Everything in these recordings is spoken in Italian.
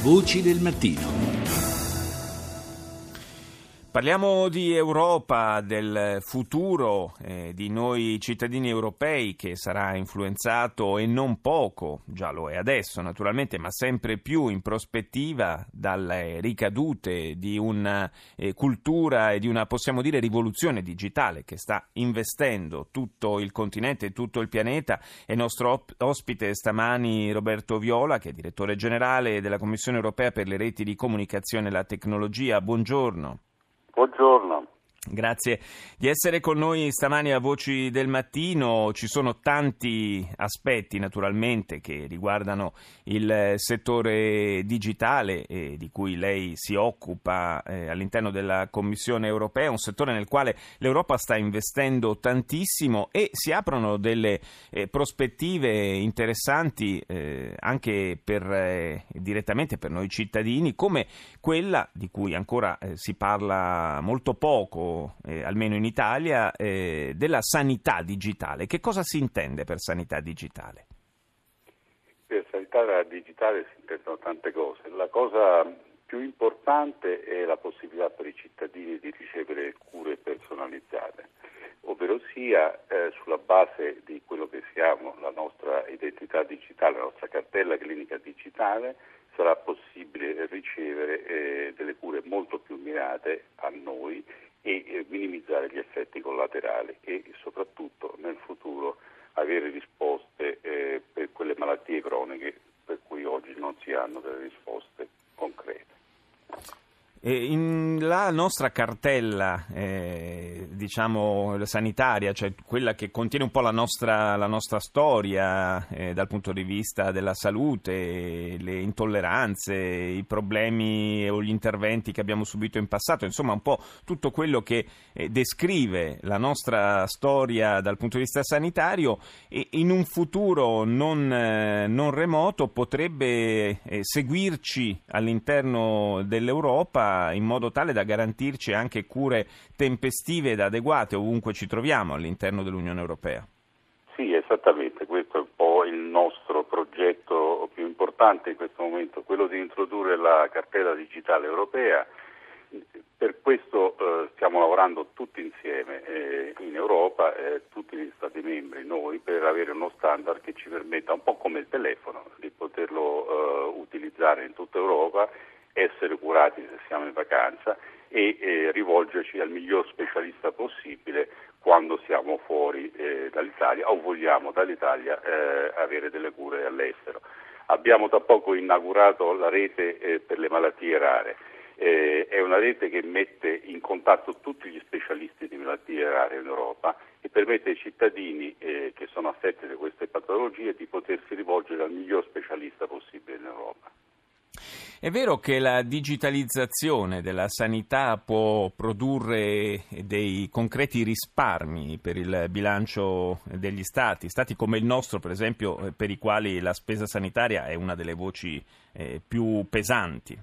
Voci del mattino. Parliamo di Europa, del futuro eh, di noi cittadini europei che sarà influenzato e non poco, già lo è adesso naturalmente, ma sempre più in prospettiva dalle ricadute di una eh, cultura e di una, possiamo dire, rivoluzione digitale che sta investendo tutto il continente e tutto il pianeta. È nostro ospite stamani Roberto Viola, che è direttore generale della Commissione europea per le reti di comunicazione e la tecnologia. Buongiorno. Buongiorno. Grazie di essere con noi stamani a Voci del Mattino. Ci sono tanti aspetti naturalmente che riguardano il settore digitale eh, di cui lei si occupa eh, all'interno della Commissione europea, un settore nel quale l'Europa sta investendo tantissimo e si aprono delle eh, prospettive interessanti eh, anche per, eh, direttamente per noi cittadini, come quella di cui ancora eh, si parla molto poco eh, almeno in Italia, eh, della sanità digitale. Che cosa si intende per sanità digitale? Per sanità digitale si intendono tante cose. La cosa più importante è la possibilità per i cittadini di ricevere cure personalizzate, ovvero sia eh, sulla base di quello che siamo, la nostra identità digitale, la nostra cartella clinica digitale, sarà possibile ricevere eh, delle cure molto più mirate a noi e minimizzare gli effetti collaterali e soprattutto nel futuro avere risposte eh, per quelle malattie croniche per cui oggi non si hanno delle risposte concrete. In la nostra cartella, eh, diciamo, sanitaria, cioè quella che contiene un po' la nostra, la nostra storia eh, dal punto di vista della salute, le intolleranze, i problemi o gli interventi che abbiamo subito in passato, insomma un po' tutto quello che eh, descrive la nostra storia dal punto di vista sanitario e in un futuro non, eh, non remoto potrebbe eh, seguirci all'interno dell'Europa in modo tale da garantirci anche cure tempestive ed adeguate ovunque ci troviamo all'interno dell'Unione Europea. Sì, esattamente, questo è un po' il nostro progetto più importante in questo momento, quello di introdurre la cartella digitale europea. Per questo eh, stiamo lavorando tutti insieme eh, in Europa, eh, tutti gli Stati membri, noi, per avere uno standard che ci permetta, un po' come il telefono, di poterlo eh, utilizzare in tutta Europa essere curati se siamo in vacanza e eh, rivolgerci al miglior specialista possibile quando siamo fuori eh, dall'Italia o vogliamo dall'Italia eh, avere delle cure all'estero. Abbiamo da poco inaugurato la rete eh, per le malattie rare. Eh, è una rete che mette in contatto tutti gli specialisti di malattie rare in Europa e permette ai cittadini eh, che sono affetti da queste patologie di potersi rivolgere al miglior specialista possibile in Europa. È vero che la digitalizzazione della sanità può produrre dei concreti risparmi per il bilancio degli Stati, Stati come il nostro per esempio, eh, per i quali la spesa sanitaria è una delle voci eh, più pesanti.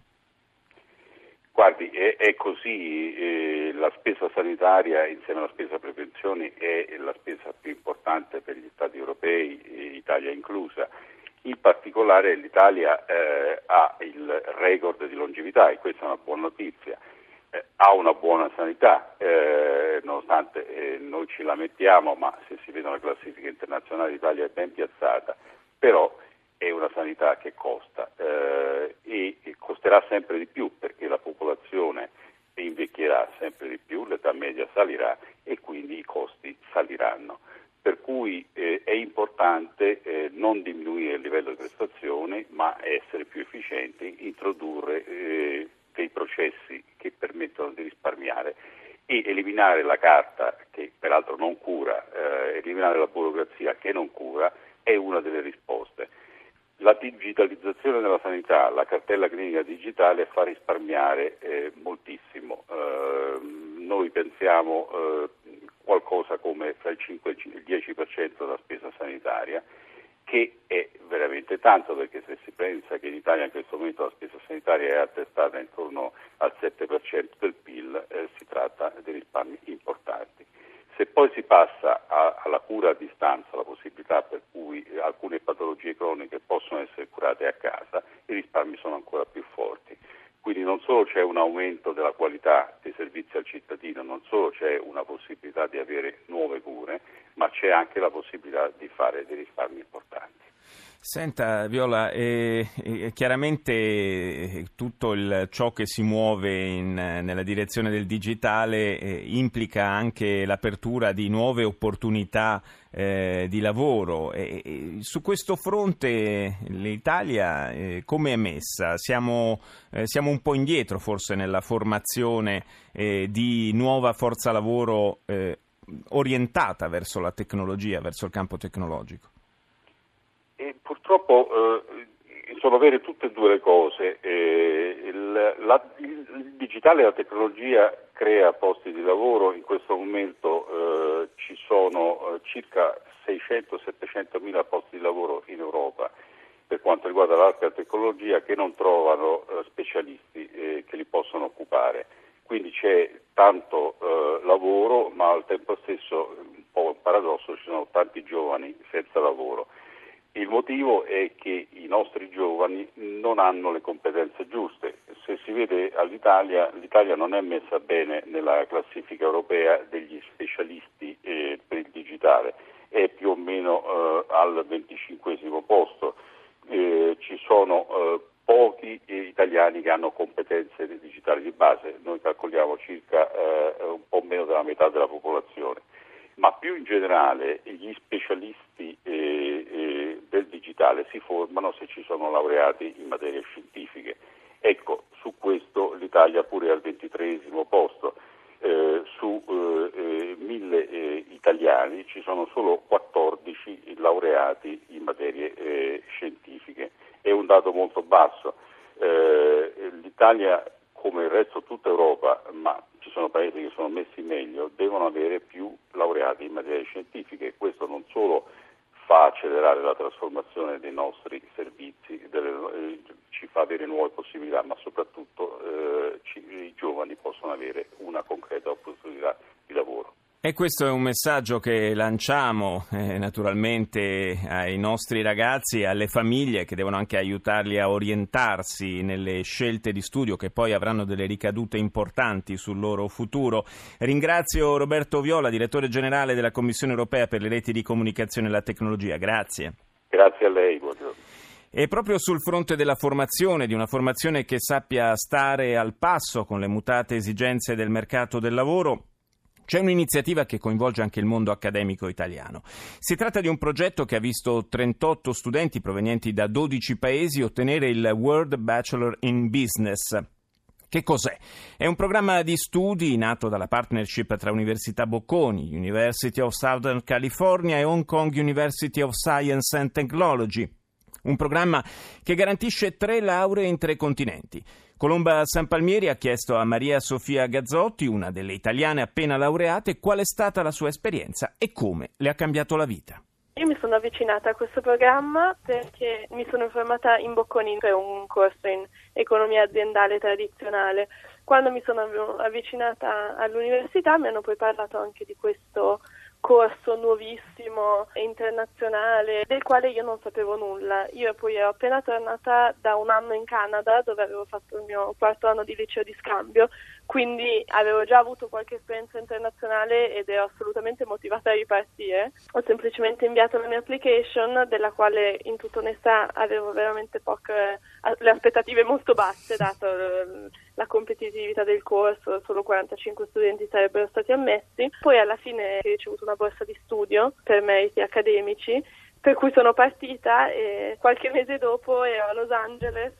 Guardi, è, è così, eh, la spesa sanitaria insieme alla spesa prevenzione è la spesa più importante per gli Stati europei, Italia inclusa in particolare l'Italia eh, ha il record di longevità e questa è una buona notizia. Eh, ha una buona sanità, eh, nonostante eh, noi ci lamentiamo, ma se si vedono le classifiche internazionali l'Italia è ben piazzata, però è una sanità che costa eh, e costerà sempre di più perché la popolazione invecchierà sempre di più, l'età media salirà e quindi i costi saliranno per cui eh, è importante eh, non diminuire il livello di prestazione ma essere più efficienti, introdurre eh, dei processi che permettono di risparmiare e eliminare la carta che peraltro non cura, eh, eliminare la burocrazia che non cura è una delle risposte. La digitalizzazione della sanità, la cartella clinica digitale fa risparmiare eh, moltissimo. Eh, noi pensiamo qualcosa fra il 5 e il 10% della spesa sanitaria, che è veramente tanto perché se si pensa che in Italia in questo momento la spesa sanitaria è attestata intorno al 7% del PIL, eh, si tratta di risparmi importanti. Se poi si passa a, alla cura a distanza, la possibilità per cui alcune patologie croniche possono essere curate a casa, i risparmi sono ancora più forti. Quindi non solo c'è un aumento della qualità dei servizi al cittadino, non solo c'è una possibilità di avere nuove cure, ma c'è anche la possibilità di fare dei risparmi. Senta Viola, eh, eh, chiaramente eh, tutto il, ciò che si muove in, nella direzione del digitale eh, implica anche l'apertura di nuove opportunità eh, di lavoro. su questo fronte l'Italia eh, come è messa? Siamo, siamo, un po' indietro forse nella formazione di nuova forza lavoro orientata verso la tecnologia, verso il campo tecnologico. Purtroppo eh, sono vere tutte e due le cose. Eh, il, la, il, digitale e la tecnologia crea posti di lavoro, in questo momento eh, ci sono eh, circa 600-700 mila posti di lavoro in Europa per quanto riguarda l'alta tecnologia che non trovano eh, specialisti eh, che li possono occupare. Quindi c'è tanto lavoro, ma al tempo stesso, un po' un paradosso, ci sono tanti giovani senza lavoro. Il motivo è che i nostri giovani non hanno le competenze giuste. Se si vede all'Italia, l'Italia non è messa bene nella classifica europea degli specialisti eh, per il digitale, è più o meno eh, al 25 posto. Eh, ci sono eh, pochi italiani che hanno competenze digitali di base, noi calcoliamo circa eh, un po' meno della metà della popolazione, ma più in generale gli specialisti eh, digitale si formano se ci sono laureati in materie scientifiche. Ecco, su questo l'Italia pure è al ventitreesimo posto. Eh, su eh, eh mille eh, italiani ci sono solo 14 laureati in materie eh, scientifiche. È un dato molto basso. Eh, L'Italia, come il resto tutta Europa, ma ci sono paesi che sono messi meglio, devono avere più laureati in materie scientifiche. Questo non solo fa accelerare la trasformazione dei nostri servizi, delle, eh, ci fa avere nuove possibilità, ma soprattutto eh, ci, i giovani possono avere una concreta opportunità. E questo è un messaggio che lanciamo eh, naturalmente ai nostri ragazzi e alle famiglie che devono anche aiutarli a orientarsi nelle scelte di studio che poi avranno delle ricadute importanti sul loro futuro. Ringrazio Roberto Viola, direttore generale della Commissione europea per le reti di comunicazione e la tecnologia. Grazie. Grazie a lei, buongiorno. E proprio sul fronte della formazione, di una formazione che sappia stare al passo con le mutate esigenze del mercato del lavoro, c'è un'iniziativa che coinvolge anche il mondo accademico italiano. Si tratta di un progetto che ha visto 38 studenti provenienti da 12 paesi ottenere il World Bachelor in Business. Che cos'è? È un programma di studi nato dalla partnership tra Università Bocconi, University of Southern California e Hong Kong University of Science and Technology. Un programma che garantisce tre lauree in tre continenti. Colomba San Palmieri ha chiesto a Maria Sofia Gazzotti, una delle italiane appena laureate, qual è stata la sua esperienza e come le ha cambiato la vita. Io mi sono avvicinata a questo programma perché mi sono informata in Bocconi per un corso in economia aziendale tradizionale. Quando mi sono avvicinata all'università mi hanno poi parlato anche di questo corso nuovissimo internazionale del quale io non sapevo nulla. Io poi ero appena tornata da un anno in Canada dove avevo fatto il mio quarto anno di liceo di scambio, quindi avevo già avuto qualche esperienza internazionale ed ero assolutamente motivata a ripartire. Ho semplicemente inviato la mia application della quale in tutta onestà avevo veramente poche le aspettative molto basse dato la competitività del corso, solo 45 studenti sarebbero stati ammessi. Poi alla fine ho ricevuto una borsa di studio per meriti accademici, per cui sono partita e qualche mese dopo ero a Los Angeles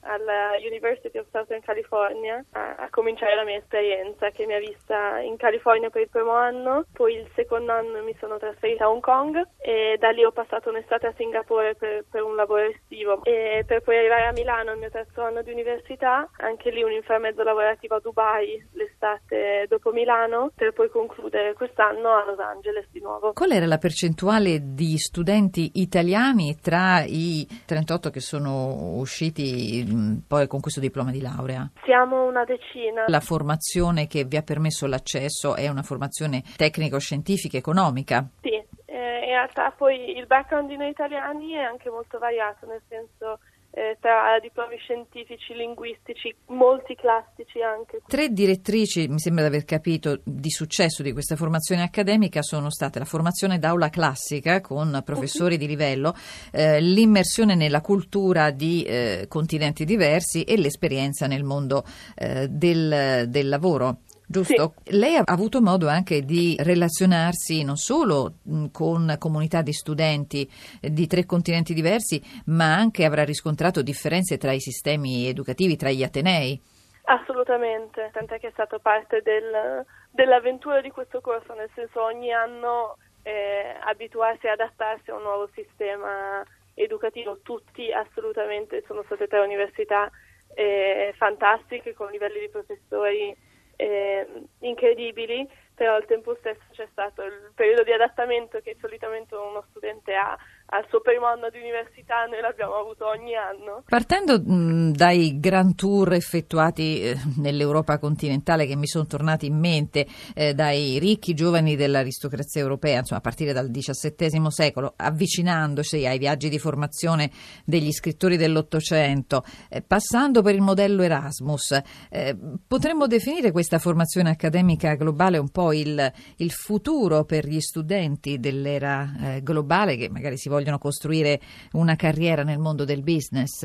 alla University of Southern California a, a, cominciare la mia esperienza che mi ha vista in California per il primo anno, poi il secondo anno mi sono trasferita a Hong Kong e da lì ho passato un'estate a Singapore per, per un lavoro estivo e per poi arrivare a Milano il mio terzo anno di università, anche lì un inframezzo lavorativo a Dubai l'estate dopo Milano per poi concludere quest'anno a Los Angeles di nuovo. Qual era la percentuale di studenti italiani tra i 38 che sono usciti poi con questo diploma di laurea? Siamo una decina. La formazione che vi ha permesso l'accesso è una formazione tecnico-scientifica economica? Sì, eh, in realtà poi il background di noi italiani è anche molto variato, nel senso eh, tra diplomi scientifici, linguistici, molti classici anche. Tre direttrici, mi sembra di aver capito, di successo di questa formazione accademica sono state la formazione d'aula classica con professori di livello, eh, l'immersione nella cultura di eh, continenti diversi e l'esperienza nel mondo eh, del, del lavoro giusto? Sì. Lei ha avuto modo anche di relazionarsi non solo con comunità di studenti eh, di tre continenti diversi, ma anche avrà riscontrato differenze tra i sistemi educativi, tra gli atenei. Assolutamente, tant'è che è stato parte del, dell'avventura di questo corso, nel senso ogni anno eh, abituarsi e adattarsi a un nuovo sistema educativo, tutti assolutamente sono state tre università eh, fantastiche con livelli di professori eh, incredibili, però al tempo stesso c'è stato il periodo di adattamento che solitamente uno studente ha al suo primo anno di università, noi l'abbiamo avuto ogni anno. Partendo mh, dai grand tour effettuati eh, nell'Europa continentale che mi sono tornati in mente, eh, dai ricchi giovani dell'aristocrazia europea, insomma a partire dal XVII secolo, avvicinandosi ai viaggi di formazione degli scrittori dell'Ottocento, eh, passando per il modello Erasmus, eh, potremmo definire questa formazione accademica globale un po' il, il futuro per gli studenti dell'era eh, globale che magari si vogliono vogliono costruire una carriera nel mondo del business?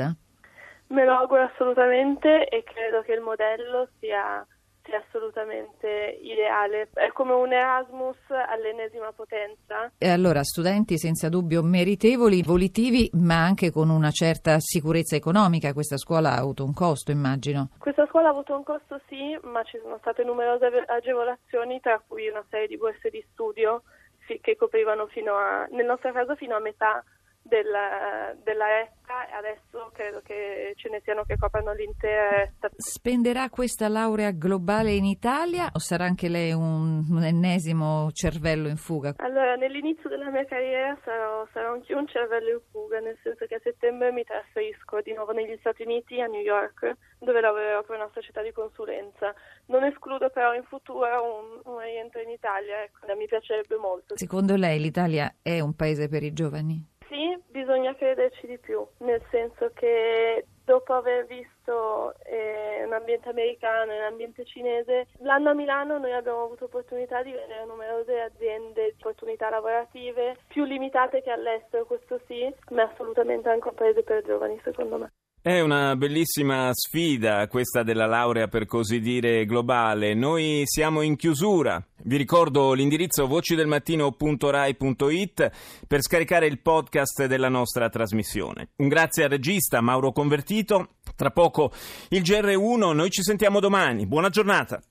Me lo auguro assolutamente e credo che il modello sia, sia assolutamente ideale. È come un Erasmus all'ennesima potenza. E allora studenti senza dubbio meritevoli, volitivi, ma anche con una certa sicurezza economica. Questa scuola ha avuto un costo, immagino. Questa scuola ha avuto un costo, sì, ma ci sono state numerose agevolazioni, tra cui una serie di borse di studio che coprivano fino a, nel nostro caso fino a metà della, della e adesso credo che ce ne siano che coprano l'intera retta. Spenderà questa laurea globale in Italia o sarà anche lei un, un ennesimo cervello in fuga? Allora, nell'inizio della mia carriera sarò, sarò anche un cervello in fuga, nel senso che a settembre mi trasferisco di nuovo negli Stati Uniti, a New York, dove lavorerò per una società di consulenza. Non escludo però in futuro un, un rientro in Italia, ecco, mi piacerebbe molto. Secondo lei l'Italia è un paese per i giovani? Sì, bisogna crederci di più, nel senso che dopo aver visto eh, un ambiente americano e un ambiente cinese, l'anno a Milano noi abbiamo avuto opportunità di vedere numerose aziende, opportunità lavorative più limitate che all'estero, questo sì, ma assolutamente anche un paese per giovani secondo me. È una bellissima sfida questa della laurea per così dire globale. Noi siamo in chiusura. Vi ricordo l'indirizzo vocidelmattino.rai.it per scaricare il podcast della nostra trasmissione. Un grazie al regista Mauro Convertito. Tra poco il GR1, noi ci sentiamo domani. Buona giornata.